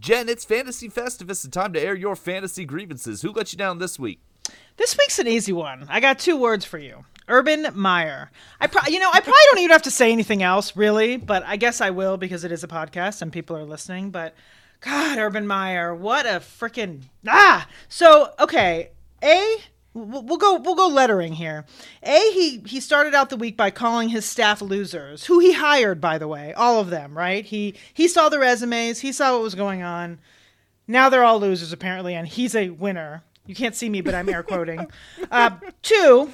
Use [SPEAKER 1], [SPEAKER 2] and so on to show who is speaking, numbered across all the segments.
[SPEAKER 1] Jen, it's Fantasy Festivus and time to air your fantasy grievances. Who let you down this week?
[SPEAKER 2] This week's an easy one. I got two words for you. Urban Meyer. I pro- you know, I probably don't even have to say anything else really, but I guess I will because it is a podcast and people are listening, but God, Urban Meyer, what a freaking ah. So, okay, A we'll go we'll go lettering here. A he he started out the week by calling his staff losers, who he hired by the way, all of them, right? He he saw the resumes, he saw what was going on. Now they're all losers apparently and he's a winner. You can't see me, but I'm air quoting. Uh, two,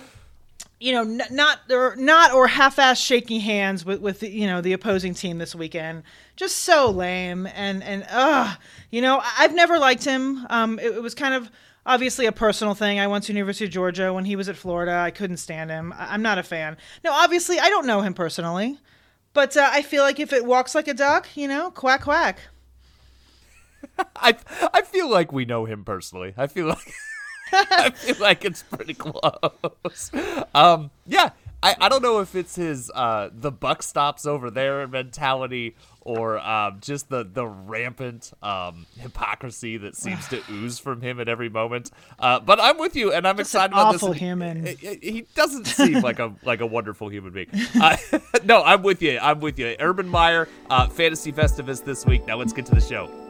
[SPEAKER 2] you know, n- not or not or half-ass shaking hands with with the, you know the opposing team this weekend. Just so lame and and uh, you know, I've never liked him. Um, it, it was kind of obviously a personal thing. I went to University of Georgia when he was at Florida. I couldn't stand him. I- am not a fan. No, obviously I don't know him personally, but uh, I feel like if it walks like a duck, you know, quack quack.
[SPEAKER 1] I I feel like we know him personally. I feel like I feel like it's pretty close. Um, yeah, I, I don't know if it's his uh, the buck stops over there mentality or um, just the the rampant um, hypocrisy that seems to ooze from him at every moment. Uh, but I'm with you, and I'm
[SPEAKER 2] just
[SPEAKER 1] excited about
[SPEAKER 2] awful
[SPEAKER 1] this.
[SPEAKER 2] human.
[SPEAKER 1] He, he doesn't seem like a like a wonderful human being. Uh, no, I'm with you. I'm with you. Urban Meyer, uh, Fantasy Festivus this week. Now let's get to the show.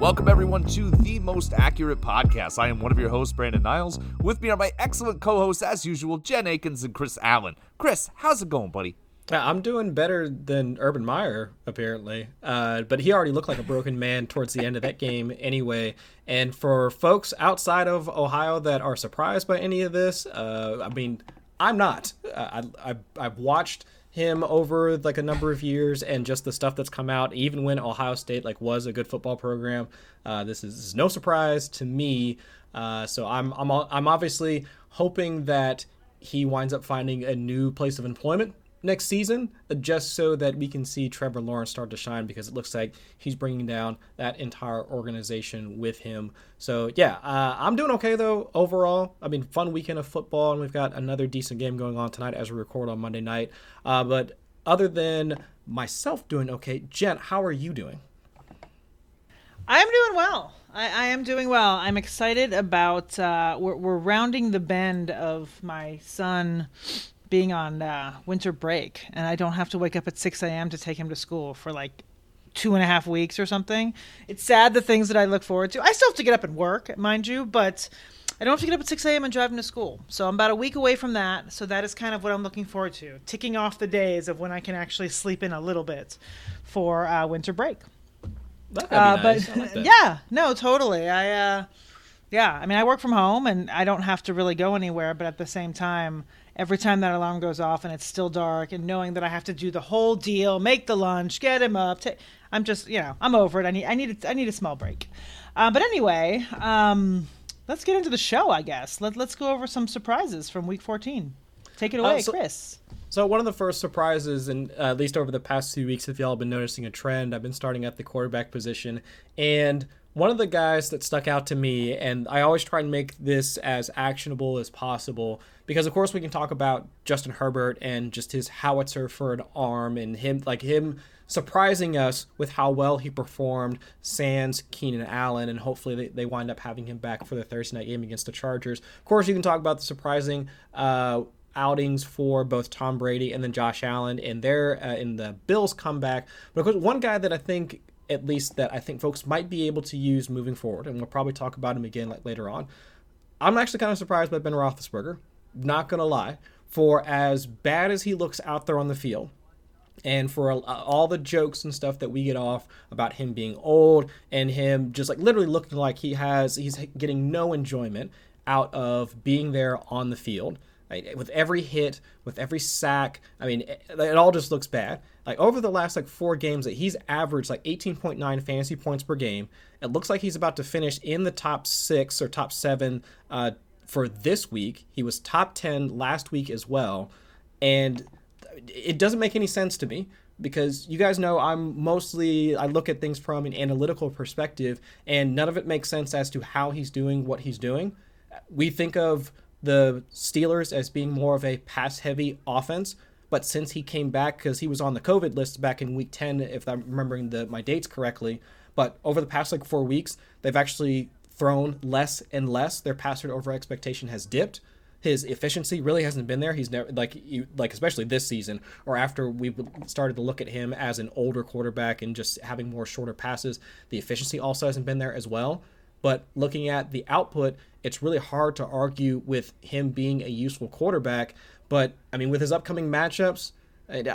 [SPEAKER 1] Welcome, everyone, to the most accurate podcast. I am one of your hosts, Brandon Niles. With me are my excellent co hosts, as usual, Jen Eakins and Chris Allen. Chris, how's it going, buddy?
[SPEAKER 3] I'm doing better than Urban Meyer, apparently. Uh, but he already looked like a broken man towards the end of that game anyway. And for folks outside of Ohio that are surprised by any of this, uh, I mean, I'm not. Uh, I, I, I've watched him over like a number of years and just the stuff that's come out even when ohio state like was a good football program uh, this, is, this, is, no surprise to me. Uh, so I'm, I'm i'm obviously hoping that he winds up finding a new place of employment next season, uh, just so that we can see Trevor Lawrence start to shine because it looks like he's bringing down that entire organization with him. So, yeah, uh, I'm doing okay though overall. I mean, fun weekend of football, and we've got another decent game going on tonight as we record on Monday night. Uh, but other than myself doing okay, Jen, how are you doing?
[SPEAKER 2] I am doing well. I, I, am doing well. I'm excited about uh, we're, we're rounding the bend of my son being on uh, winter break and I don't have to wake up at 6 a.m. to take him to school for like two and a half weeks or something. It's sad the things that I look forward to. I still have to get up and work, mind you, but I don't have to get up at 6 a.m. and drive him to school. So I'm about a week away from that. So that is kind of what I'm looking forward to, ticking off the days of when I can actually sleep in a little bit for uh, winter break.
[SPEAKER 3] Uh, nice. But
[SPEAKER 2] like yeah, no, totally. I, uh, yeah, I mean, I work from home and I don't have to really go anywhere, but at the same time, every time that alarm goes off and it's still dark and knowing that I have to do the whole deal, make the lunch, get him up. i I'm just, you know, I'm over it. I need, I need, a, I need a small break. Uh, but anyway, um, let's get into the show. I guess Let, let's go over some surprises from Week 14. Take it away, uh, so, Chris.
[SPEAKER 3] So one of the first surprises, and uh, at least over the past few weeks, if y'all have been noticing a trend, I've been starting at the quarterback position, and one of the guys that stuck out to me, and I always try and make this as actionable as possible, because of course we can talk about Justin Herbert and just his howitzer for an arm and him like him surprising us with how well he performed sans Keenan Allen and hopefully they, they wind up having him back for the Thursday night game against the Chargers. Of course you can talk about the surprising uh, outings for both Tom Brady and then Josh Allen in their uh, in the Bills comeback. But of course one guy that I think at least that I think folks might be able to use moving forward, and we'll probably talk about him again like later on. I'm actually kind of surprised by Ben Roethlisberger not gonna lie, for as bad as he looks out there on the field, and for all the jokes and stuff that we get off about him being old and him just like literally looking like he has he's getting no enjoyment out of being there on the field like, with every hit with every sack i mean it, it, all just looks bad like over the last like four games that he's averaged like 18.9 fantasy points per game it looks like he's about to finish in the top six or top seven uh, for this week. He was top 10 last week as well. And it doesn't make any sense to me because you guys know I'm mostly I look at things from an analytical perspective and none of it makes sense as to how he's doing what he's doing. We think of the Steelers as being more of a pass heavy offense, but since he came back, because he was on the COVID list back in week 10, if I'm remembering the my dates correctly, but over the past like four weeks, they've actually thrown less and less. Their passer over expectation has dipped. His efficiency really hasn't been there. He's never like you like especially this season or after we started to look at him as an older quarterback and just having more shorter passes. The efficiency also hasn't been there as well. But looking at the output, it's really hard to argue with him being a useful quarterback. But I mean, with his upcoming matchups,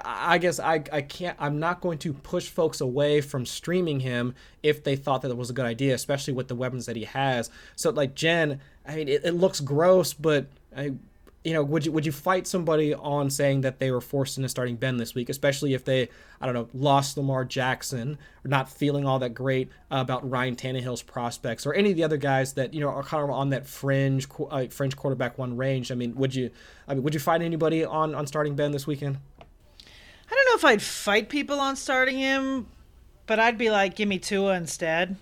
[SPEAKER 3] I guess I, I can't I'm not going to push folks away from streaming him if they thought that it was a good idea, especially with the weapons that he has. So like Jen, I mean it, it looks gross, but I you know, would you would you fight somebody on saying that they were forced into starting Ben this week, especially if they, I don't know, lost Lamar Jackson, or not feeling all that great about Ryan Tannehill's prospects, or any of the other guys that you know are kind of on that fringe uh, fringe quarterback one range? I mean, would you, I mean, would you fight anybody on on starting Ben this weekend?
[SPEAKER 2] I don't know if I'd fight people on starting him, but I'd be like, give me Tua instead.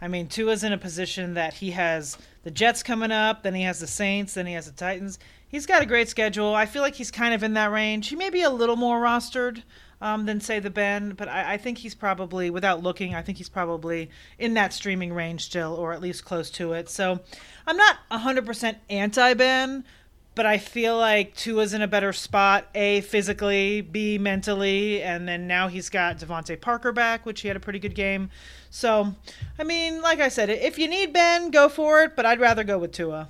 [SPEAKER 2] I mean, Tua's in a position that he has the Jets coming up, then he has the Saints, then he has the Titans. He's got a great schedule. I feel like he's kind of in that range. He may be a little more rostered um, than, say, the Ben, but I, I think he's probably, without looking, I think he's probably in that streaming range still, or at least close to it. So I'm not 100% anti Ben, but I feel like Tua's in a better spot, A, physically, B, mentally, and then now he's got DeVante Parker back, which he had a pretty good game. So, I mean, like I said, if you need Ben, go for it, but I'd rather go with Tua.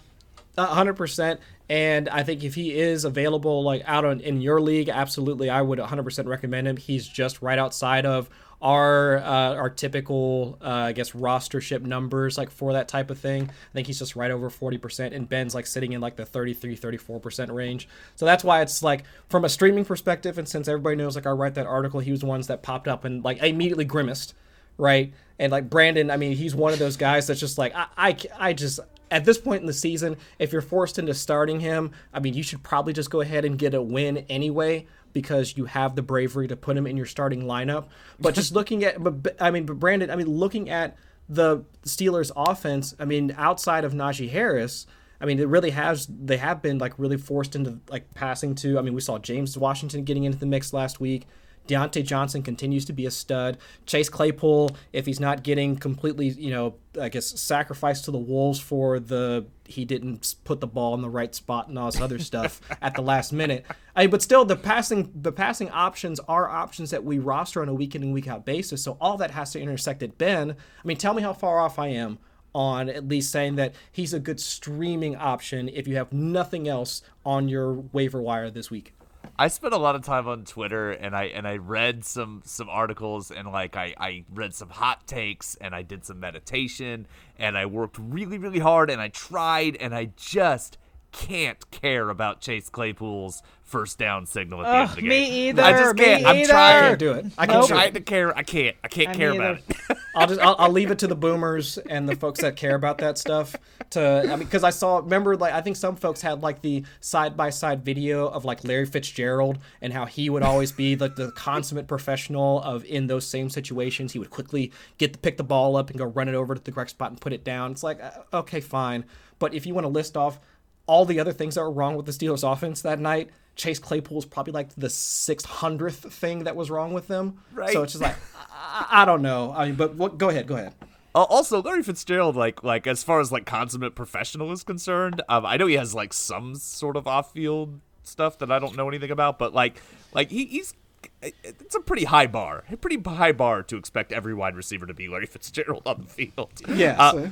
[SPEAKER 3] hundred percent. And I think if he is available, like out on, in your league, absolutely, I would 100% recommend him. He's just right outside of our uh, our typical, uh, I guess, rostership numbers like for that type of thing. I think he's just right over 40%, and Ben's like sitting in like the 33, 34% range. So that's why it's like from a streaming perspective, and since everybody knows, like I write that article, he was the ones that popped up and like I immediately grimaced, right? And like Brandon, I mean, he's one of those guys that's just like I, I, I just at this point in the season, if you're forced into starting him, I mean, you should probably just go ahead and get a win anyway because you have the bravery to put him in your starting lineup. But just looking at, but I mean, but Brandon, I mean, looking at the Steelers' offense, I mean, outside of Najee Harris. I mean, it really has. They have been like really forced into like passing to. I mean, we saw James Washington getting into the mix last week. Diontae Johnson continues to be a stud. Chase Claypool, if he's not getting completely, you know, I guess sacrificed to the wolves for the he didn't put the ball in the right spot and all this other stuff at the last minute. I mean, but still, the passing the passing options are options that we roster on a week in and week out basis. So all that has to intersect at Ben. I mean, tell me how far off I am on at least saying that he's a good streaming option if you have nothing else on your waiver wire this week.
[SPEAKER 1] I spent a lot of time on Twitter and I and I read some some articles and like I, I read some hot takes and I did some meditation and I worked really really hard and I tried and I just can't care about Chase Claypool's first down signal at the
[SPEAKER 2] Ugh,
[SPEAKER 1] end of the game.
[SPEAKER 2] me either.
[SPEAKER 1] I just can't.
[SPEAKER 2] Me
[SPEAKER 1] I'm
[SPEAKER 2] either.
[SPEAKER 1] trying.
[SPEAKER 3] I can't do it. I can't do
[SPEAKER 1] trying to care. I can't. I can't
[SPEAKER 2] I
[SPEAKER 1] care
[SPEAKER 2] neither.
[SPEAKER 1] about it.
[SPEAKER 3] I'll just I'll, I'll leave it to the boomers and the folks that care about that stuff to I mean because I saw remember like I think some folks had like the side by side video of like Larry Fitzgerald and how he would always be like the consummate professional of in those same situations he would quickly get the pick the ball up and go run it over to the correct spot and put it down it's like uh, okay fine but if you want to list off all the other things that were wrong with the Steelers offense that night Chase Claypool is probably like the 600th thing that was wrong with them
[SPEAKER 1] Right.
[SPEAKER 3] so it's just like I, I don't know I mean but what, go ahead go ahead
[SPEAKER 1] Uh, also, Larry Fitzgerald, like like as far as like consummate professional is concerned, um, I know he has like some sort of off-field stuff that I don't know anything about, but like like he, he's it's a pretty high bar, a pretty high bar to expect every wide receiver to be Larry Fitzgerald on the field.
[SPEAKER 3] Yeah,
[SPEAKER 1] Uh,
[SPEAKER 3] so-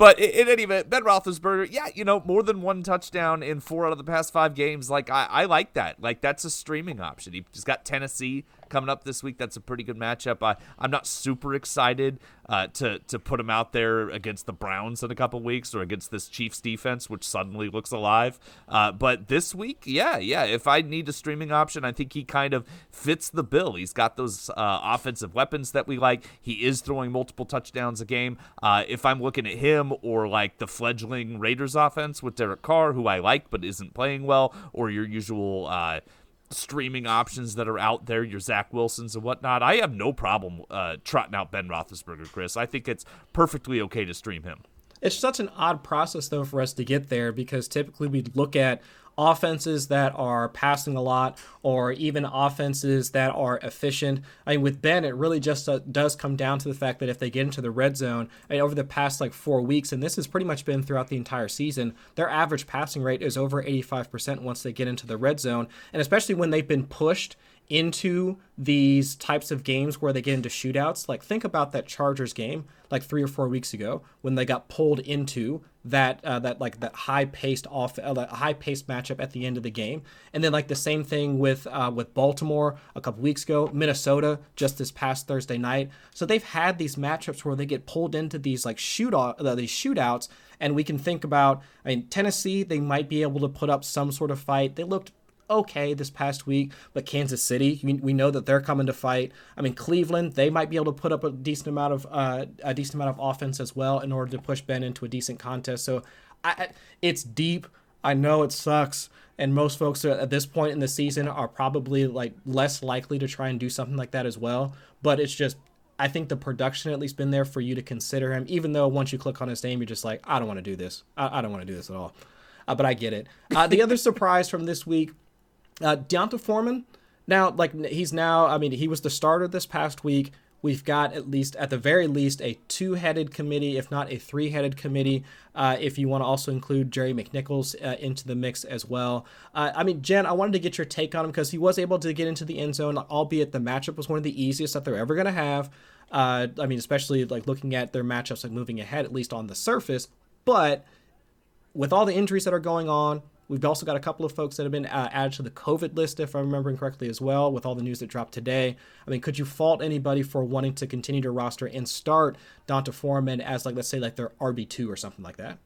[SPEAKER 1] but in any event, Ben Roethlisberger, yeah, you know, more than one touchdown in four out of the past five games. Like I, I like that. Like that's a streaming option. He's got Tennessee coming up this week. That's a pretty good matchup. I, I'm not super excited uh, to to put him out there against the Browns in a couple weeks or against this Chiefs defense, which suddenly looks alive. Uh, but this week, yeah, yeah. If I need a streaming option, I think he kind of fits the bill. He's got those uh, offensive weapons that we like. He is throwing multiple touchdowns a game. Uh, if I'm looking at him or like the fledgling Raiders offense with Derek Carr, who I like but isn't playing well, or your usual. Streaming options that are out there, your Zach Wilsons and whatnot. I have no problem uh, trotting out Ben Roethlisberger, Chris. I think it's perfectly okay to stream him.
[SPEAKER 3] It's such an odd process, though, for us to get there because typically we look at offenses that are passing a lot or even offenses that are efficient. I mean, with Ben, it really just uh, does come down to the fact that if they get into the red zone, I mean, over the past like four weeks, and this has pretty much been throughout the entire season, their average passing rate is over 85% once they get into the red zone. And especially when they've been pushed into these types of games where they get into shootouts. Like think about that Chargers game like three or four weeks ago when they got pulled into that uh, that like that high paced off uh, high paced matchup at the end of the game, and then like the same thing with uh, with Baltimore a couple weeks ago, Minnesota just this past Thursday night. So they've had these matchups where they get pulled into these like shootout uh, these shootouts, and we can think about I mean Tennessee they might be able to put up some sort of fight. They looked okay this past week, but Kansas City, we know that they're coming to fight. I mean, Cleveland, they might be able to put up a decent amount of uh, a decent amount of offense as well in order to push Ben into a decent contest. So, I, it's deep. I know it sucks, and most folks at this point in the season are probably like less likely to try and do something like that as well. But it's just I think the production at least been there for you to consider him, even though once you click on his name, you're just like, I don't want to do this. I, I don't want to do this at all. Uh, but I get it. Uh, the other surprise from this week uh, D'Onta Foreman, now like he's now. I mean, he was the starter this past week. We've got at least, at the very least, a two-headed committee, if not a three-headed committee. Uh, if you want to also include Jeremy McNichols uh, into the mix as well. Uh, I mean, Jen, I wanted to get your take on him because he was able to get into the end zone, albeit the matchup was one of the easiest that they're ever going to have. Uh, I mean, especially like looking at their matchups, like moving ahead, at least on the surface. But with all the injuries that are going on, We've also got a couple of folks that have been uh, added to the COVID list, if I'm remembering correctly, as well, with all the news that dropped today. I mean, could you fault anybody for wanting to continue to roster and start D'Onta Foreman as, like, let's say, like their RB2 or something like that?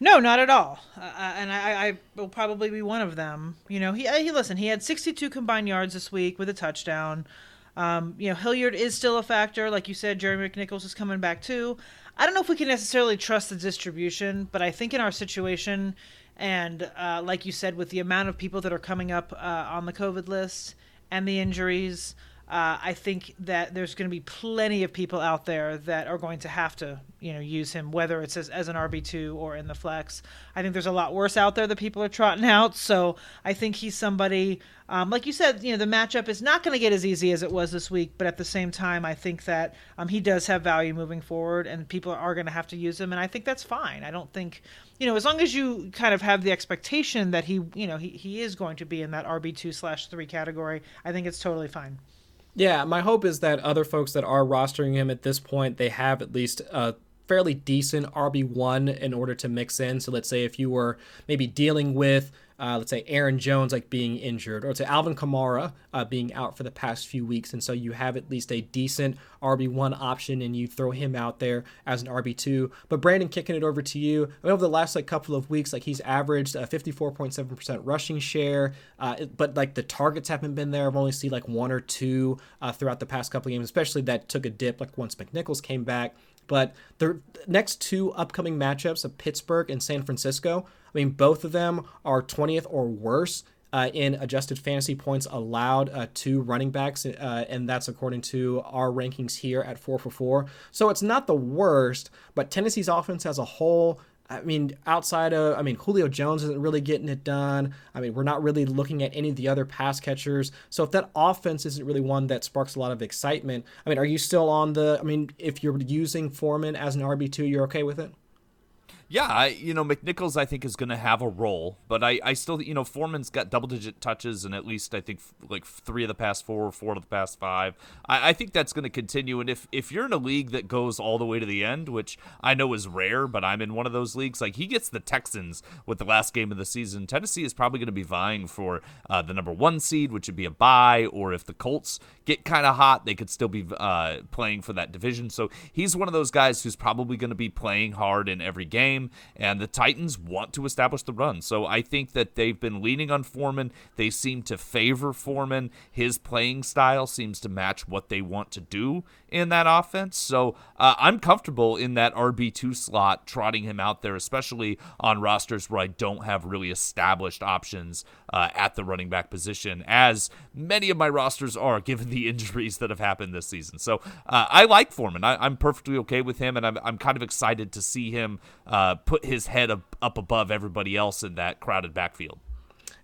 [SPEAKER 2] No, not at all. Uh, uh, and I, I, will probably be one of them. You know, he, he listen. He had 62 combined yards this week with a touchdown. Um, you know, Hilliard is still a factor, like you said. Jeremy McNichols is coming back too. I don't know if we can necessarily trust the distribution, but I think in our situation, and uh, like you said, with the amount of people that are coming up uh, on the COVID list and the injuries, uh, I think that there's going to be plenty of people out there that are going to have to, you know, use him, whether it's as, as an RB two or in the flex. I think there's a lot worse out there that people are trotting out. So I think he's somebody, um, like you said, you know, the matchup is not going to get as easy as it was this week, but at the same time, I think that um, he does have value moving forward, and people are going to have to use him, and I think that's fine. I don't think, you know, as long as you kind of have the expectation that he, you know, he, he is going to be in that RB two slash three category, I think it's totally fine.
[SPEAKER 3] Yeah, my hope is that other folks that are rostering him at this point, they have at least a fairly decent RB1 in order to mix in. So let's say if you were maybe dealing with uh, let's say Aaron Jones like being injured, or say Alvin Kamara uh, being out for the past few weeks, and so you have at least a decent RB one option, and you throw him out there as an RB two. But Brandon, kicking it over to you. I mean, over the last like couple of weeks, like he's averaged a fifty four point seven percent rushing share, uh, but like the targets haven't been there. I've only seen like one or two uh, throughout the past couple of games, especially that took a dip like once McNichols came back. But the next two upcoming matchups of Pittsburgh and San Francisco, I mean, both of them are 20th or worse uh, in adjusted fantasy points allowed uh, to running backs, uh, and that's according to our rankings here at 4 for 4. So it's not the worst, but Tennessee's offense as a whole I mean, outside of, I mean, Julio Jones isn't really getting it done. I mean, we're not really looking at any of the other pass catchers. So if that offense isn't really one that sparks a lot of excitement, I mean, are you still on the, I mean, if you're using Foreman as an RB2, you're okay with it?
[SPEAKER 1] Yeah, I, you know, McNichols, I think, is going to have a role, but I, I still, you know, Foreman's got double digit touches and at least, I think, like three of the past four, or four of the past five. I, I think that's going to continue. And if, if you're in a league that goes all the way to the end, which I know is rare, but I'm in one of those leagues, like he gets the Texans with the last game of the season, Tennessee is probably going to be vying for uh, the number one seed, which would be a bye, or if the Colts get kind of hot, they could still be uh, playing for that division. So he's one of those guys who's probably going to be playing hard in every game game, and the Titans want to establish the run. So I think that they've been leaning on Foreman. They seem to favor Foreman. His playing style seems to match what they want to do in that offense. So uh, I'm comfortable in that RB2 slot, trotting him out there, especially on rosters where I don't have really established options uh, at the running back position, as many of my rosters are, given the injuries that have happened this season. So uh, I like Foreman. I, am perfectly okay with him, and I'm, I'm kind of excited to see him uh, put his head up above everybody else in that crowded backfield.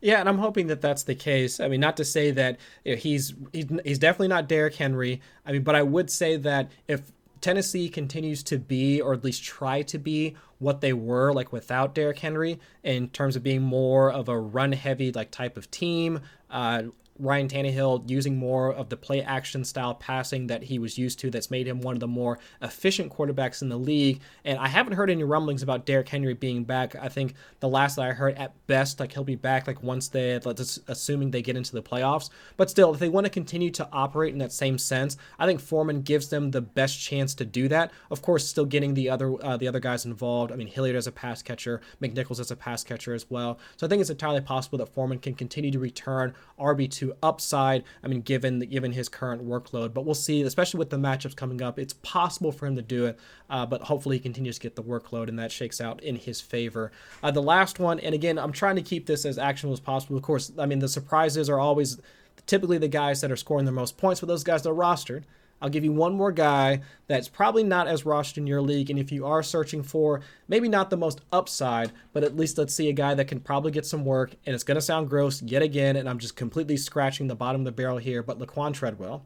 [SPEAKER 3] Yeah, and I'm hoping that that's the case. I mean, not to say that you know, he's, he's he's definitely not Derrick Henry. I mean, but I would say that if Tennessee continues to be, or at least try to be, what they were like without Derrick Henry in terms of being more of a run heavy like type of team, uh, Ryan Tannehill using more of the play action style passing that he was used to that's made him one of the more efficient quarterbacks in the league. And I haven't heard any rumblings about Derrick Henry being back. I think the last that I heard at best, like he'll be back like once they, let's assuming they get into the playoffs. But still, if they want to continue to operate in that same sense, I think Foreman gives them the best chance to do that. Of course, still getting the other uh, the other guys involved. I mean, Hilliard as a pass catcher, McNichols as a pass catcher as well. So I think it's entirely possible that Foreman can continue to return RB2 upside. I mean, given given his current workload, but we'll see. Especially with the matchups coming up, it's possible for him to do it. Uh, but hopefully, he continues to get the workload, and that shakes out in his favor. Uh, the last one, and again, I'm trying to keep this as actionable as possible. Of course, I mean the surprises are always typically the guys that are scoring the most points, but those guys are rostered. I'll give you one more guy that's probably not as rushed in your league. And if you are searching for maybe not the most upside, but at least let's see a guy that can probably get some work. And it's going to sound gross yet again. And I'm just completely scratching the bottom of the barrel here. But Laquan Treadwell,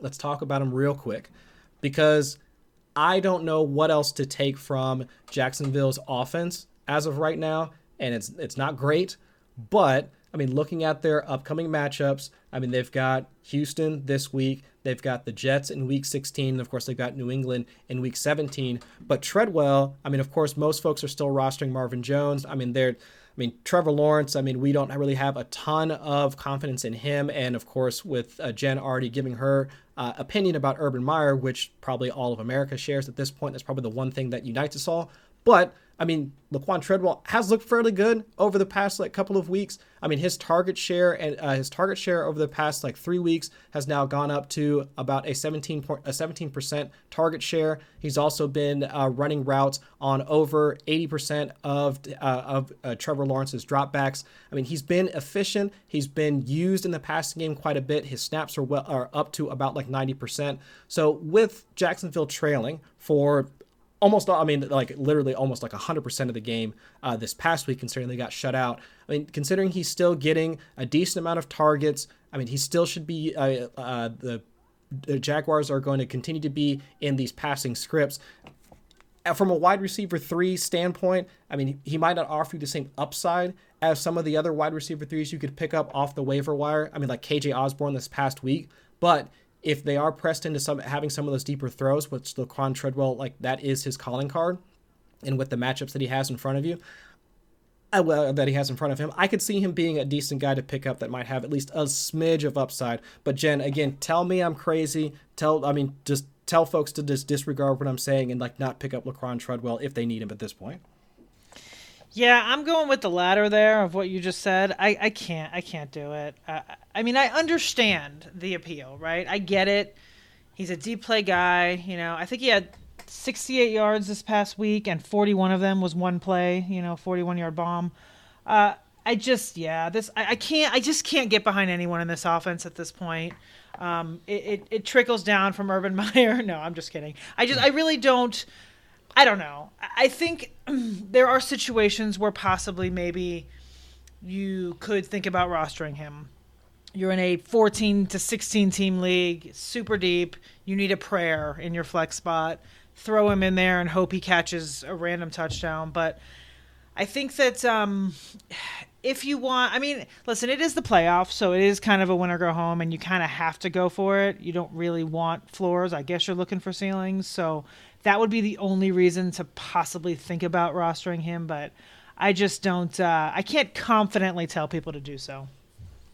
[SPEAKER 3] let's talk about him real quick because I don't know what else to take from Jacksonville's offense as of right now. And it's, it's not great, but I mean, looking at their upcoming matchups, I mean, they've got Houston this week. They've got the Jets in week 16. And of course, they've got New England in week 17. But Treadwell, I mean, of course, most folks are still rostering Marvin Jones. I mean, they're. I mean, Trevor Lawrence, I mean, we don't really have a ton of confidence in him. And of course, with uh, Jen already giving her uh, opinion about Urban Meyer, which probably all of America shares at this point, that's probably the one thing that unites us all. But I mean, Laquan Treadwell has looked fairly good over the past like couple of weeks. I mean, his target share and uh, his target share over the past like three weeks has now gone up to about a 17 point, a 17 percent target share. He's also been uh, running routes on over 80 percent of uh, of uh, Trevor Lawrence's dropbacks. I mean, he's been efficient. He's been used in the passing game quite a bit. His snaps are well are up to about like 90 percent. So with Jacksonville trailing for almost I mean like literally almost like 100% of the game uh, this past week considering they got shut out. I mean considering he's still getting a decent amount of targets, I mean he still should be uh, uh, the, the Jaguars are going to continue to be in these passing scripts. From a wide receiver 3 standpoint, I mean he might not offer you the same upside as some of the other wide receiver 3s you could pick up off the waiver wire. I mean like KJ Osborn this past week, but if they are pressed into some having some of those deeper throws, which Laquan Treadwell like that is his calling card, and with the matchups that he has in front of you, uh, well, that he has in front of him, I could see him being a decent guy to pick up that might have at least a smidge of upside. But Jen, again, tell me I'm crazy. Tell I mean just tell folks to just disregard what I'm saying and like not pick up Laquan Treadwell if they need him at this point.
[SPEAKER 2] Yeah, I'm going with the latter there of what you just said. I, I can't I can't do it. Uh, I mean, I understand the appeal, right? I get it. He's a deep play guy. You know, I think he had 68 yards this past week, and 41 of them was one play. You know, 41 yard bomb. Uh, I just yeah, this I, I, can't I just can't get behind anyone in this offense at this point. Um, it, it, it trickles down from Urban Meyer. No, I'm just kidding. I just I really don't. I don't know. I think there are situations where possibly maybe you could think about rostering him. You're in a 14 to 16 team league, super deep. You need a prayer in your flex spot. Throw him in there and hope he catches a random touchdown. But I think that um, if you want, I mean, listen, it is the playoffs, so it is kind of a winner go home, and you kind of have to go for it. You don't really want floors. I guess you're looking for ceilings. So that would be the only reason to possibly think about rostering him, but I just don't. Uh, I can't confidently tell people to do so.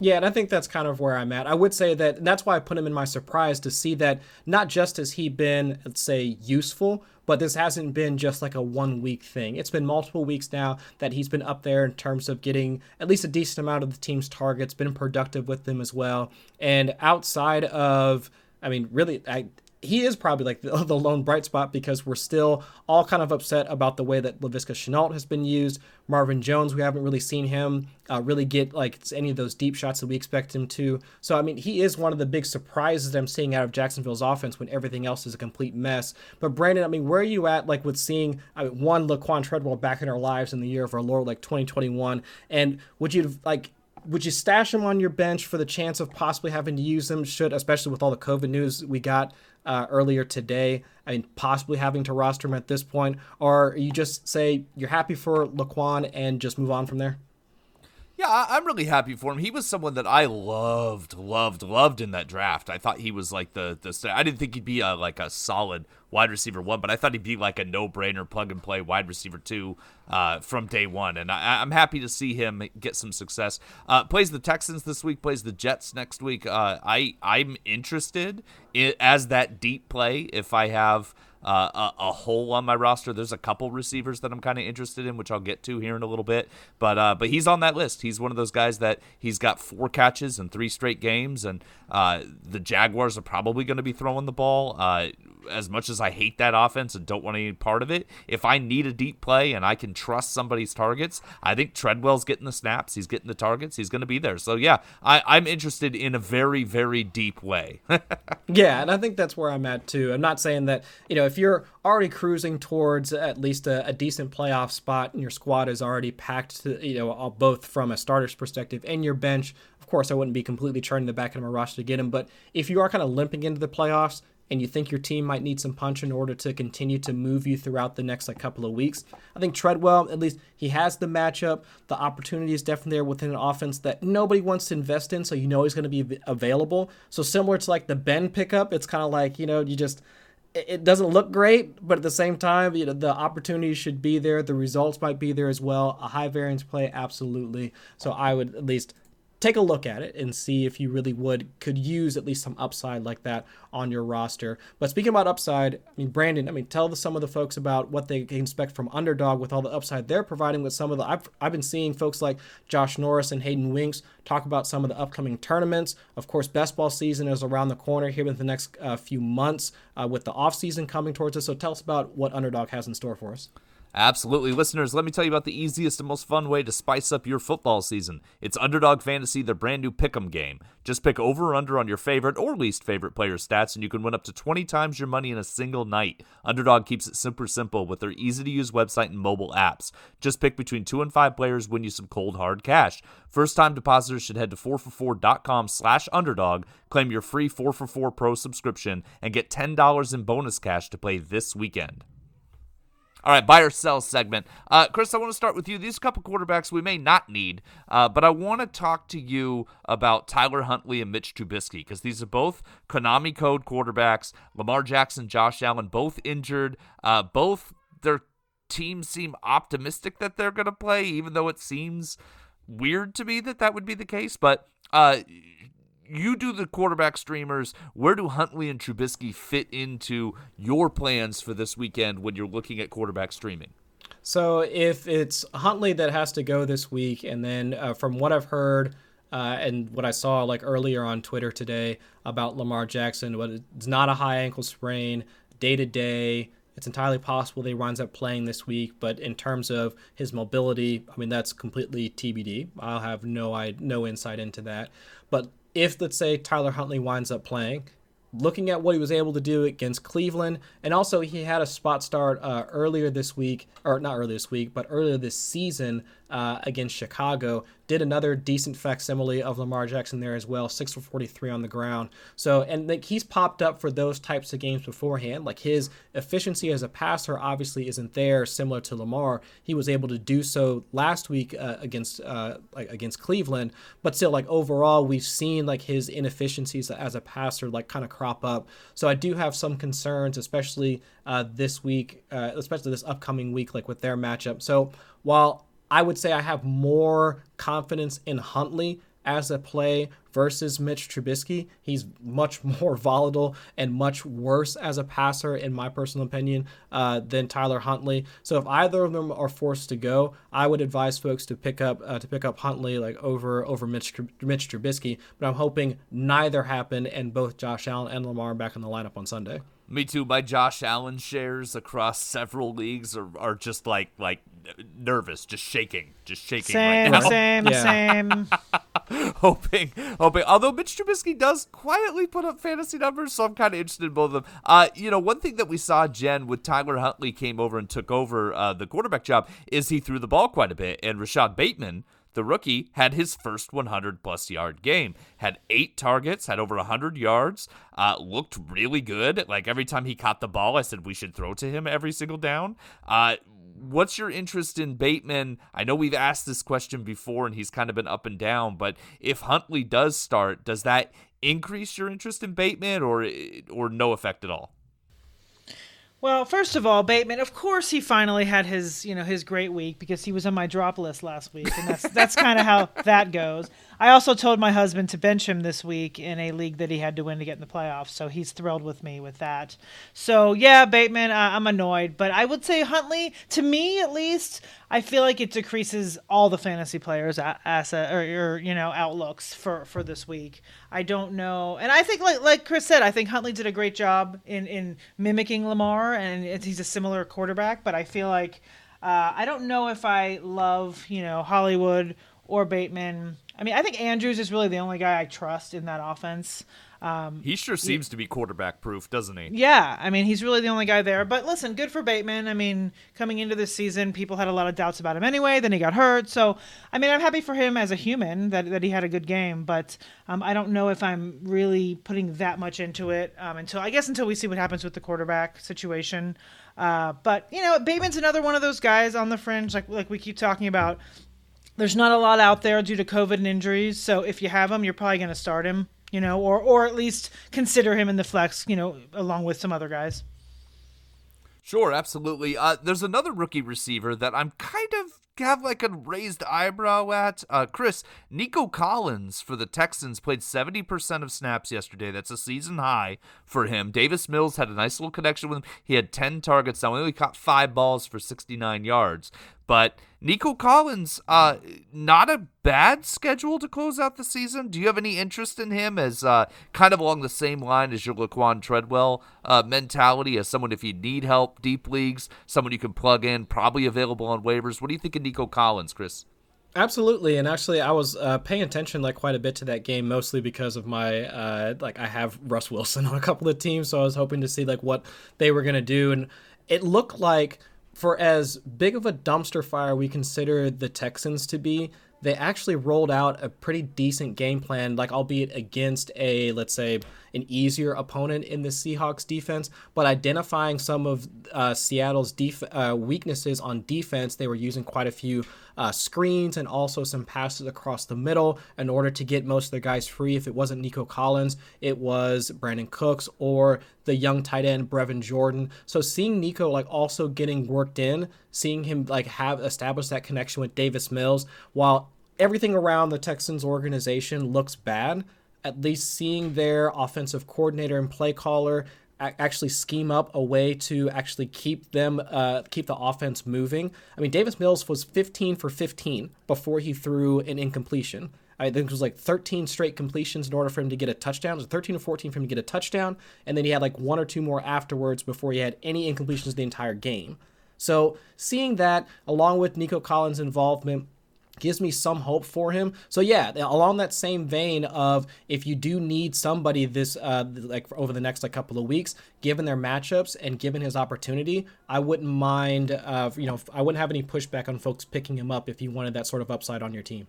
[SPEAKER 3] Yeah, and I think that's kind of where I'm at. I would say that that's why I put him in my surprise to see that not just has he been, let's say, useful, but this hasn't been just like a one week thing. It's been multiple weeks now that he's been up there in terms of getting at least a decent amount of the team's targets, been productive with them as well. And outside of, I mean, really, I he is probably like the, the, lone bright spot because we're still all kind of upset about the way that Laviska Shenault has been used. Marvin Jones, we haven't really seen him uh, really get like any of those deep shots that we expect him to. So I mean, he is one of the big surprises I'm seeing out of Jacksonville's offense when everything else is a complete mess. But Brandon, I mean, where are you at like with seeing I mean, one Laquan Treadwell back in our lives in the year of our Lord like 2021, and would you like would you stash him on your bench for the chance of possibly having to use him? Should, especially with all the COVID news we got uh, earlier today, I mean, possibly having to roster him at this point, or you just say you're happy for Laquan and just move on from there?
[SPEAKER 1] Yeah, I, am really happy for him. He was someone that I loved, loved, loved in that draft. I thought he was like the the. I didn't think he'd be a, like a solid wide receiver one, but I thought he'd be like a no brainer plug and play wide receiver two uh, from day one. And I, am happy to see him get some success. Uh, plays the Texans this week. Plays the Jets next week. Uh, I I'm interested in, as that deep play if I have uh, a, a, hole on my roster. There's a couple receivers that I'm kind of interested in, which I'll get to here in a little bit. But uh, but he's on that list. He's one of those guys that he's got four catches in three straight games, and uh, the Jaguars are probably going to be throwing the ball. Uh, as much as I hate that offense and don't want any part of it, if I need a deep play and I can trust somebody's targets, I think Treadwell's getting the snaps. He's getting the targets. He's going to be there. So, yeah, I, I'm interested in a very, very deep way.
[SPEAKER 3] yeah, and I think that's where I'm at too. I'm not saying that, you know, if you're already cruising towards at least a, a decent playoff spot and your squad is already packed, to, you know, both from a starter's perspective and your bench, of course, I wouldn't be completely turning the back of my roster to get him. But if you are kind of limping into the playoffs, and you think your team might need some punch in order to continue to move you throughout the next like couple of weeks. I think Treadwell, at least he has the matchup. The opportunity is definitely there within an offense that nobody wants to invest in, so you know he's going to be available. So similar to like the Ben pickup, it's kind of like, you know, you just it doesn't look great, but at the same time, you know, the opportunity should be there. The results might be there as well. A high variance play, absolutely. So I would at least take a look at it and see if you really would could use at least some upside like that on your roster. But speaking about upside, I mean Brandon, I mean tell the, some of the folks about what they can expect from Underdog with all the upside they're providing with some of the I've I've been seeing folks like Josh Norris and Hayden Winks talk about some of the upcoming tournaments. Of course, best ball season is around the corner here in the next uh, few months uh, with the off season coming towards us. So tell us about what Underdog has in store for us.
[SPEAKER 1] Absolutely. Listeners, let me tell you about the easiest and most fun way to spice up your football season. It's Underdog Fantasy, their brand new pick'em game. Just pick over or under on your favorite or least favorite player's stats, and you can win up to 20 times your money in a single night. Underdog keeps it super simple with their easy to use website and mobile apps. Just pick between two and five players, win you some cold hard cash. First time depositors should head to 4for4.com slash underdog, claim your free 4for4 Pro subscription, and get $10 in bonus cash to play this weekend. All right, buy or sell segment. Uh, Chris, I want to start with you. These couple quarterbacks we may not need, uh, but I want to talk to you about Tyler Huntley and Mitch Trubisky because these are both Konami code quarterbacks. Lamar Jackson, Josh Allen, both injured. Uh, both their teams seem optimistic that they're going to play, even though it seems weird to me that that would be the case. But uh, you do the quarterback streamers. Where do Huntley and Trubisky fit into your plans for this weekend when you're looking at quarterback streaming?
[SPEAKER 3] So if it's Huntley that has to go this week, and then uh, from what I've heard uh, and what I saw like earlier on Twitter today about Lamar Jackson, what it's not a high ankle sprain, day to day. It's entirely possible he winds up playing this week, but in terms of his mobility, I mean that's completely TBD. I'll have no I no insight into that. But if let's say Tyler Huntley winds up playing, looking at what he was able to do against Cleveland, and also he had a spot start uh, earlier this week, or not earlier this week, but earlier this season uh, against Chicago. Did another decent facsimile of Lamar Jackson there as well, six for 43 on the ground. So, and like he's popped up for those types of games beforehand. Like his efficiency as a passer obviously isn't there, similar to Lamar. He was able to do so last week uh, against uh, against Cleveland, but still, like overall, we've seen like his inefficiencies as a passer like kind of crop up. So I do have some concerns, especially uh, this week, uh, especially this upcoming week, like with their matchup. So while I would say I have more confidence in Huntley as a play versus Mitch Trubisky. He's much more volatile and much worse as a passer, in my personal opinion, uh, than Tyler Huntley. So if either of them are forced to go, I would advise folks to pick up uh, to pick up Huntley like over over Mitch Mitch Trubisky. But I'm hoping neither happen and both Josh Allen and Lamar back in the lineup on Sunday.
[SPEAKER 1] Me too. My Josh Allen shares across several leagues are, are just like like nervous, just shaking, just shaking
[SPEAKER 2] same,
[SPEAKER 1] right now.
[SPEAKER 2] Same, yeah. same,
[SPEAKER 1] hoping, hoping. Although Mitch Trubisky does quietly put up fantasy numbers, so I'm kind of interested in both of them. Uh, you know, one thing that we saw Jen with Tyler Huntley came over and took over uh, the quarterback job is he threw the ball quite a bit, and Rashod Bateman the rookie had his first 100 plus yard game. Had eight targets, had over 100 yards, uh, looked really good. Like every time he caught the ball, I said we should throw to him every single down. Uh, what's your interest in Bateman? I know we've asked this question before and he's kind of been up and down, but if Huntley does start, does that increase your interest in Bateman or or no effect at all?
[SPEAKER 2] Well, first of all, Bateman, of course, he finally had his, you know, his great week because he was on my drop list last week, and that's that's kind of how that goes. I also told my husband to bench him this week in a league that he had to win to get in the playoffs, so he's thrilled with me with that. So yeah, Bateman, uh, I'm annoyed, but I would say Huntley, to me at least, I feel like it decreases all the fantasy players' asset or, or, you know outlooks for for this week. I don't know, and I think like like Chris said, I think Huntley did a great job in in mimicking Lamar, and he's a similar quarterback. But I feel like uh, I don't know if I love you know Hollywood or Bateman. I mean, I think Andrews is really the only guy I trust in that offense. Um,
[SPEAKER 1] he sure seems he, to be quarterback proof, doesn't he?
[SPEAKER 2] Yeah, I mean, he's really the only guy there. But listen, good for Bateman. I mean, coming into this season, people had a lot of doubts about him anyway. Then he got hurt, so I mean, I'm happy for him as a human that that he had a good game. But um, I don't know if I'm really putting that much into it um, until I guess until we see what happens with the quarterback situation. Uh, but you know, Bateman's another one of those guys on the fringe, like like we keep talking about. There's not a lot out there due to COVID and injuries, so if you have him, you're probably going to start him you know, or or at least consider him in the flex, you know, along with some other guys.
[SPEAKER 1] Sure, absolutely. Uh, there's another rookie receiver that I'm kind of have like a raised eyebrow at. Uh, Chris, Nico Collins for the Texans played 70% of snaps yesterday. That's a season high for him. Davis Mills had a nice little connection with him. He had 10 targets. Now, he only caught five balls for 69 yards. But Nico Collins, uh, not a bad schedule to close out the season. Do you have any interest in him as uh, kind of along the same line as your Laquan Treadwell uh, mentality, as someone if you need help, deep leagues, someone you can plug in, probably available on waivers? What do you think of Nico Collins, Chris?
[SPEAKER 3] Absolutely, and actually, I was uh, paying attention like quite a bit to that game, mostly because of my uh, like I have Russ Wilson on a couple of teams, so I was hoping to see like what they were gonna do, and it looked like for as big of a dumpster fire we consider the Texans to be, they actually rolled out a pretty decent game plan, like albeit against a let's say an easier opponent in the Seahawks defense, but identifying some of uh, Seattle's def- uh, weaknesses on defense, they were using quite a few uh, screens and also some passes across the middle in order to get most of the guys free. If it wasn't Nico Collins, it was Brandin Cooks or the young tight end Brevin Jordan. So seeing Nico like also getting worked in, seeing him like have established that connection with Davis Mills, while everything around the Texans organization looks bad at least seeing their offensive coordinator and play caller actually scheme up a way to actually keep them uh, keep the offense moving. I mean, Davis Mills was 15 for 15 before he threw an incompletion. I think it was like 13 straight completions in order for him to get a touchdown. It was 13 or 14 for him to get a touchdown, and then he had like one or two more afterwards before he had any incompletions the entire game. So seeing that, along with Nico Collins' involvement gives me some hope for him. So yeah, along that same vein of if you do need somebody this uh, like over the next like couple of weeks, given their matchups and given his opportunity, I wouldn't mind. Uh, you know, I wouldn't have any pushback on folks picking him up if you wanted that sort of upside on your team.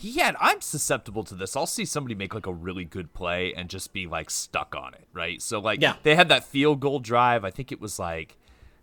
[SPEAKER 1] Yeah, I'm susceptible to this. I'll see somebody make like a really good play and just be like stuck on it, right? So like yeah. they had that field goal drive. I think it was like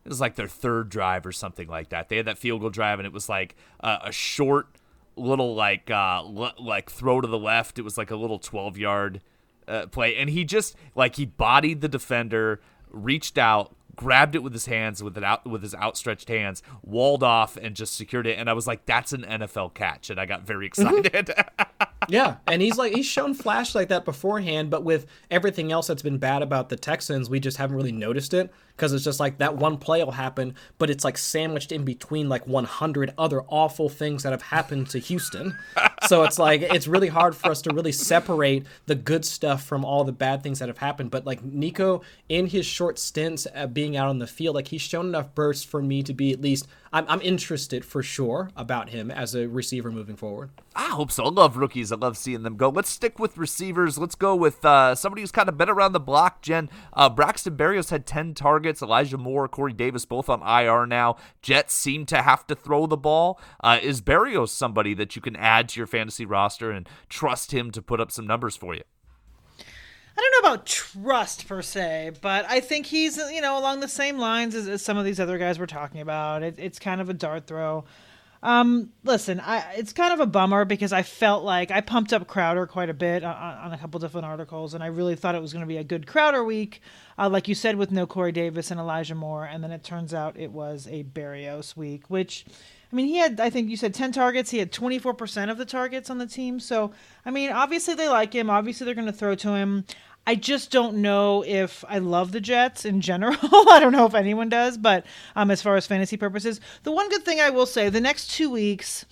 [SPEAKER 1] it was like their third drive or something like that. They had that field goal drive, and it was like uh, a short little like uh, l- like throw to the left. It was like a little twelve yard uh, play, and he just like he bodied the defender, reached out, grabbed it with his hands, with it out with his outstretched hands, walled off, and just secured it. And I was like, "That's an NFL catch," and I got very
[SPEAKER 3] Mm-hmm.
[SPEAKER 1] excited.
[SPEAKER 3] yeah, and he's like he's shown flash like that beforehand, but with everything else that's been bad about the Texans, we just haven't really noticed it because it's just like that one play will happen, but it's like sandwiched in between like 100 other awful things that have happened to Houston. so it's like it's really hard for us to really separate the good stuff from all the bad things that have happened. But like Nico, in his short stints at being out on the field, like he's shown enough bursts for me to be at least I'm, I'm interested for sure about him as a receiver moving forward.
[SPEAKER 1] I hope so. I love rookies. I love seeing them go. Let's stick with receivers. Let's go with uh, somebody who's kind of been around the block. Jen uh, Braxton Berrios had ten targets. Elijah Moore, Corey Davis, both on IR now. Jets seem to have to throw the ball. Uh, is Berrios somebody that you can add to your fantasy roster and trust him to put up some numbers for you?
[SPEAKER 2] I don't know about trust per se, but I think he's you know along the same lines as, as some of these other guys we're talking about. It, it's kind of a dart throw. Um, listen, I, it's kind of a bummer because I felt like I pumped up Crowder quite a bit on, on a couple different articles, and I really thought it was going to be a good Crowder week, uh, like you said, with no Corey Davis and Elijah Moore, and then it turns out it was a Berrios week, which. I mean, he had, I think you said 10 targets. He had 24% of the targets on the team. So, I mean, obviously they like him. Obviously they're going to throw to him. I just don't know if I love the Jets in general. I don't know if anyone does, but um, as far as fantasy purposes, the one good thing I will say, the next two weeks,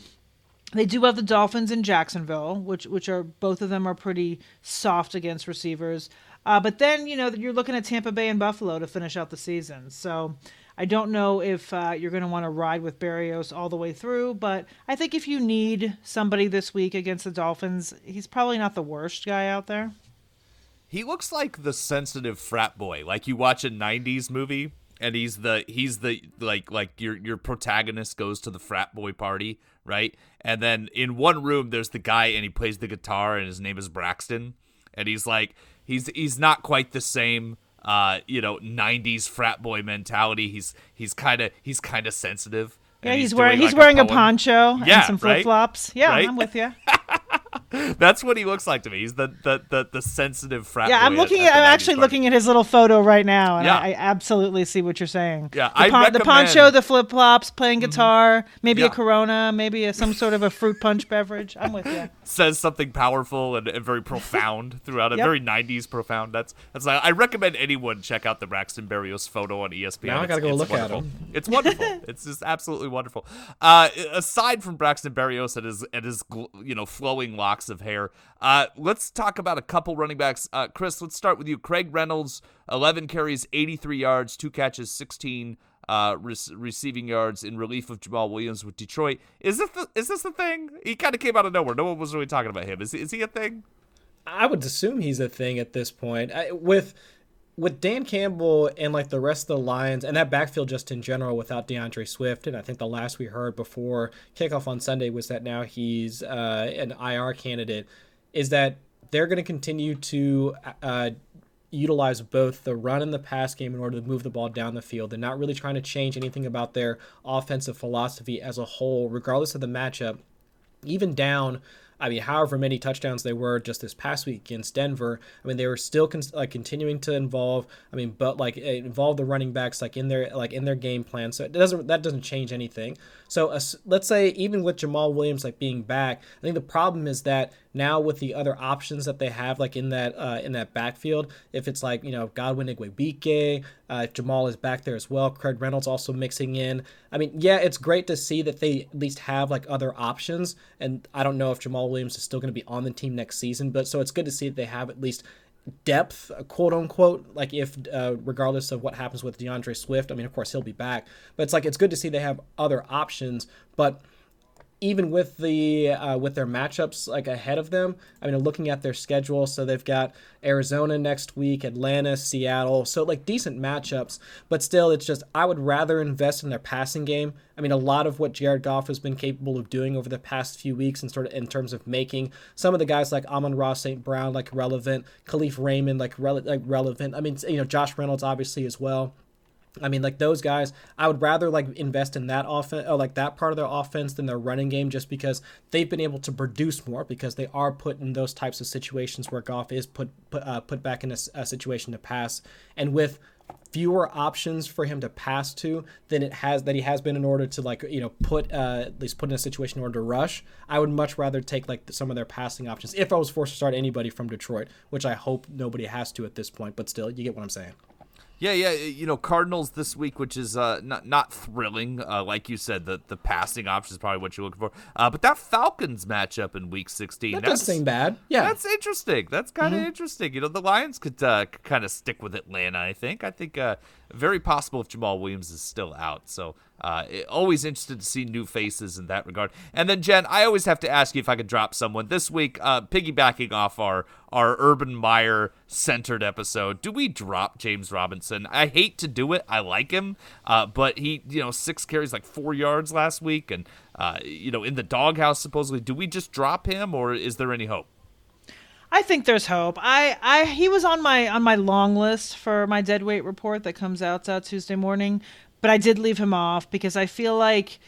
[SPEAKER 2] they do have the Dolphins in Jacksonville, which which are both of them are pretty soft against receivers. Uh, but then you know you're looking at Tampa Bay and Buffalo to finish out the season. So I don't know if uh, you're going to want to ride with Berrios all the way through, but I think if you need somebody this week against the Dolphins, he's probably not the worst guy out there.
[SPEAKER 1] He looks like the sensitive frat boy. Like you watch a '90s movie, and he's the he's the like like your your protagonist goes to the frat boy party, right? And then in one room there's the guy, and he plays the guitar, and his name is Braxton, and he's like he's he's not quite the same uh you know 90s frat boy mentality he's he's kind of he's kind of sensitive
[SPEAKER 2] Yeah,
[SPEAKER 1] and
[SPEAKER 2] he's, wearing he's
[SPEAKER 1] like,
[SPEAKER 2] wearing a,
[SPEAKER 1] poem.
[SPEAKER 2] poncho
[SPEAKER 1] Yeah,
[SPEAKER 2] and some flip flops. Yeah,
[SPEAKER 1] Right?
[SPEAKER 2] I'm with you.
[SPEAKER 1] that's what he looks like to me he's the the the, the sensitive frat
[SPEAKER 2] Yeah,
[SPEAKER 1] boy
[SPEAKER 2] I'm looking
[SPEAKER 1] at,
[SPEAKER 2] at.
[SPEAKER 1] at
[SPEAKER 2] I'm actually
[SPEAKER 1] party.
[SPEAKER 2] looking at his little photo right now, and
[SPEAKER 1] Yeah.
[SPEAKER 2] I, I absolutely see what you're saying.
[SPEAKER 1] Yeah,
[SPEAKER 2] the,
[SPEAKER 1] I
[SPEAKER 2] the
[SPEAKER 1] recommend-
[SPEAKER 2] poncho, the flip flops, playing guitar, maybe
[SPEAKER 1] Yeah.
[SPEAKER 2] a Corona, maybe a, some sort of a fruit punch beverage. I'm with you.
[SPEAKER 1] says something powerful and, and very profound throughout it.
[SPEAKER 2] Yep.
[SPEAKER 1] Very '90s profound. That's that's. Like, I recommend anyone check out the Braxton Berrios photo on ESPN.
[SPEAKER 3] Now I gotta go
[SPEAKER 1] it's
[SPEAKER 3] look at
[SPEAKER 1] wonderful.
[SPEAKER 3] him.
[SPEAKER 1] It's wonderful. it's just absolutely wonderful. Uh, aside from Braxton Berrios and his and his you know flowing locks of hair, uh, let's talk about a couple running backs. Uh, Chris, let's start with you. Craig Reynolds, 11 carries, 83 yards, two catches, 16 uh, re- receiving yards in relief of Jamaal Williams with Detroit. Is this the, is this the thing? He kind of came out of nowhere. No one was really talking about him. Is is he a thing?
[SPEAKER 3] I would assume he's a thing at this point. I, with with Dan Campbell and like the rest of the Lions and that backfield just in general without D'Andre Swift, and I think the last we heard before kickoff on Sunday was that now he's uh, an IR candidate. Is that they're going to continue to uh, utilize both the run and the pass game in order to move the ball down the field. They're not really trying to change anything about their offensive philosophy as a whole, regardless of the matchup. Even down I mean, however many touchdowns they were just this past week against Denver, I mean, they were still con- like continuing to involve. I mean, but like involve the running backs like in their like in their game plan. So it doesn't that doesn't change anything. So uh, let's say even with Jamaal Williams like being back, I think the problem is that now with the other options that they have like in that uh, in that backfield, if it's like you know Godwin Igwebuike, uh, Jamaal is back there as well. Craig Reynolds also mixing in. I mean, yeah, it's great to see that they at least have like other options. And I don't know if Jamaal Williams is still going to be on the team next season, but so it's good to see that they have at least depth, quote unquote. Like if uh, regardless of what happens with D'Andre Swift, I mean, of course he'll be back, but it's like it's good to see they have other options, but even with the uh, with their matchups like ahead of them, I mean, looking at their schedule, so they've got Arizona next week, Atlanta, Seattle, so like decent matchups. But still, it's just I would rather invest in their passing game. I mean, a lot of what Jared Goff has been capable of doing over the past few weeks, and sort of in terms of making some of the guys like Amon-Ra St. Brown like relevant, Kalif Raymond like rele- like relevant. I mean, you know, Josh Reynolds obviously as well. I mean, like those guys, I would rather like invest in that offense, or like that part of their offense than their running game, just because they've been able to produce more because they are put in those types of situations where Goff is put put uh, put back in a, a situation to pass, and with fewer options for him to pass to than it has that he has been in order to like you know put uh, at least put in a situation in order to rush. I would much rather take like some of their passing options if I was forced to start anybody from Detroit, which I hope nobody has to at this point. But still, you get what I'm saying.
[SPEAKER 1] Yeah, yeah, you know Cardinals this week, which is uh, not not thrilling, uh, like you said. The the passing option is probably what you're looking for. Uh, but that Falcons matchup in Week 16,
[SPEAKER 3] that doesn't seem bad. Yeah,
[SPEAKER 1] that's interesting. That's kind of mm-hmm. interesting. You know, the Lions could uh, kind of stick with Atlanta. I think. I think uh, very possible if Jamaal Williams is still out. So uh, always interested to see new faces in that regard. And then Jen, I always have to ask you if I could drop someone this week. Uh, piggybacking off our our Urban Meyer centered episode, do we drop James Robinson? I hate to do it. I like him, uh, but he you know six carries like four yards last week, and uh, you know in the doghouse supposedly. Do we just drop him, or is there any hope?
[SPEAKER 2] I think there's hope. I, I he was on my on my long list for my dead weight report that comes out uh, Tuesday morning, but I did leave him off because I feel like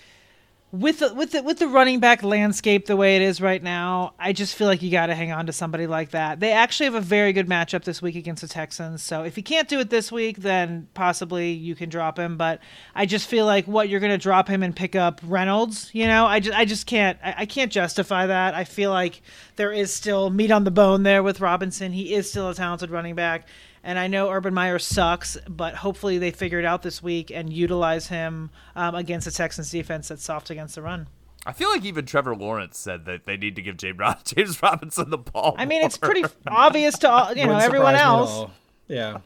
[SPEAKER 2] with the, with the, with the running back landscape the way it is right now, I just feel like you got to hang on to somebody like that. They actually have a very good matchup this week against the Texans. So if you can't do it this week, then possibly you can drop him. But I just feel like what you're going to drop him and pick up Reynolds. You know, I just I just can't I, I can't justify that. I feel like there is still meat on the bone there with Robinson. He is still a talented running back. And I know Urban Meyer sucks, but hopefully they figure it out this week and utilize him um, against the Texans defense that's soft against the run.
[SPEAKER 1] I feel like even Trevor Lawrence said that they need to give James Robinson the ball.
[SPEAKER 2] I mean, it's pretty obvious to all, you know everyone else.
[SPEAKER 3] Yeah.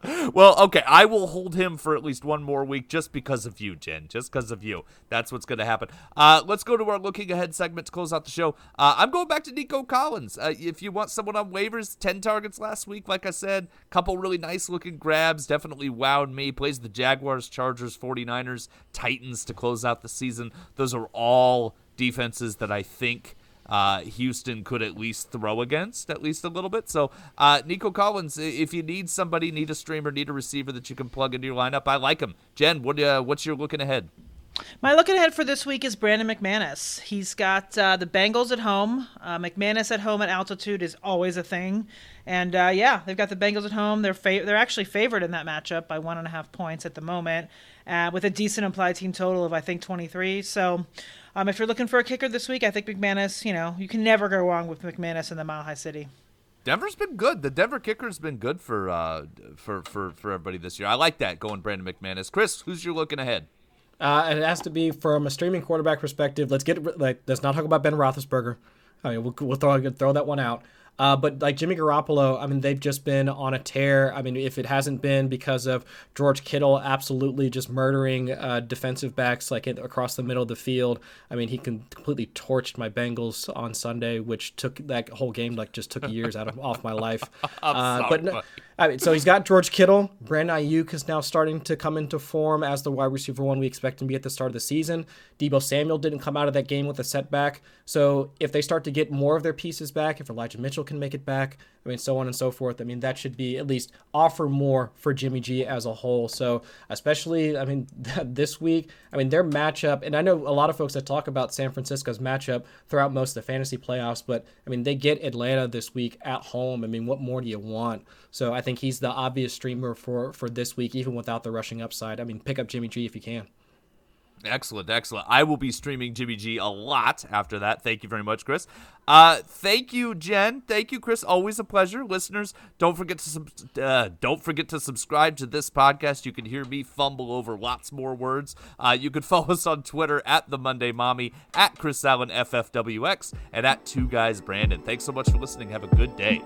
[SPEAKER 1] well, okay, I will hold him for at least one more week just because of you, Jen. Just because of you. That's what's going to happen. Uh, let's go to our looking ahead segment to close out the show. Uh, I'm going back to Nico Collins. Uh, if you want someone on waivers, 10 targets last week, like I said, couple really nice looking grabs. Definitely wowed me. Plays the Jaguars, Chargers, 49ers, Titans to close out the season. Those are all defenses that I think uh, Houston could at least throw against, at least a little bit. So, uh, Nico Collins, if you need somebody, need a streamer, need a receiver that you can plug into your lineup, I like him. Jen, what uh, what's your looking ahead?
[SPEAKER 2] My looking ahead for this week is Brandon McManus. He's got uh, the Bengals at home. Uh, McManus at home at altitude is always a thing, and uh, yeah, they've got the Bengals at home. They're they're actually favored in that matchup by one and a half points at the moment, uh, with a decent implied team total of I think 23. So um, if you're looking for a kicker this week, I think McManus. You know, you can never go wrong with McManus in the Mile High City.
[SPEAKER 1] Denver's been good. The Denver kicker's been good for uh, for for for everybody this year. I like that going Brandon McManus. Chris, who's your looking ahead?
[SPEAKER 3] Uh, it has to be from a streaming quarterback perspective. Let's get like let's not talk about Ben Roethlisberger. I mean, we'll, we'll throw throw that one out. Uh, but like Jimmy Garoppolo, I mean, they've just been on a tear. I mean, if it hasn't been because of George Kittle absolutely just murdering uh, defensive backs like across the middle of the field, I mean, he completely torched my Bengals on Sunday, which took that whole game like just took years out of off my life.
[SPEAKER 1] Uh, but no,
[SPEAKER 3] I mean, so he's got George Kittle. Brandon Aiyuk is now starting to come into form as the wide receiver one we expect him to be at the start of the season. Deebo Samuel didn't come out of that game with a setback. So if they start to get more of their pieces back, if Elijah Mitchell can make it back, I mean, so on and so forth. I mean, that should be at least offer more for Jimmy G as a whole. So especially, I mean, this week, I mean, their matchup, and I know a lot of folks that talk about San Francisco's matchup throughout most of the fantasy playoffs, but I mean, they get Atlanta this week at home. I mean, what more do you want? So I think he's the obvious streamer for for this week, even without the rushing upside. I mean, pick up Jimmy G if you can.
[SPEAKER 1] Excellent, excellent. I will be streaming Jimmy G a lot after that. Thank you very much, Chris. Uh, thank you, Jen. Thank you, Chris. Always a pleasure. Listeners, don't forget to sub- uh, don't forget to subscribe to this podcast. You can hear me fumble over lots more words. Uh, you can follow us on Twitter at the Monday Mommy, at Chris Allen FFWX, and at Two Guys Brandon. Thanks so much for listening. Have a good day.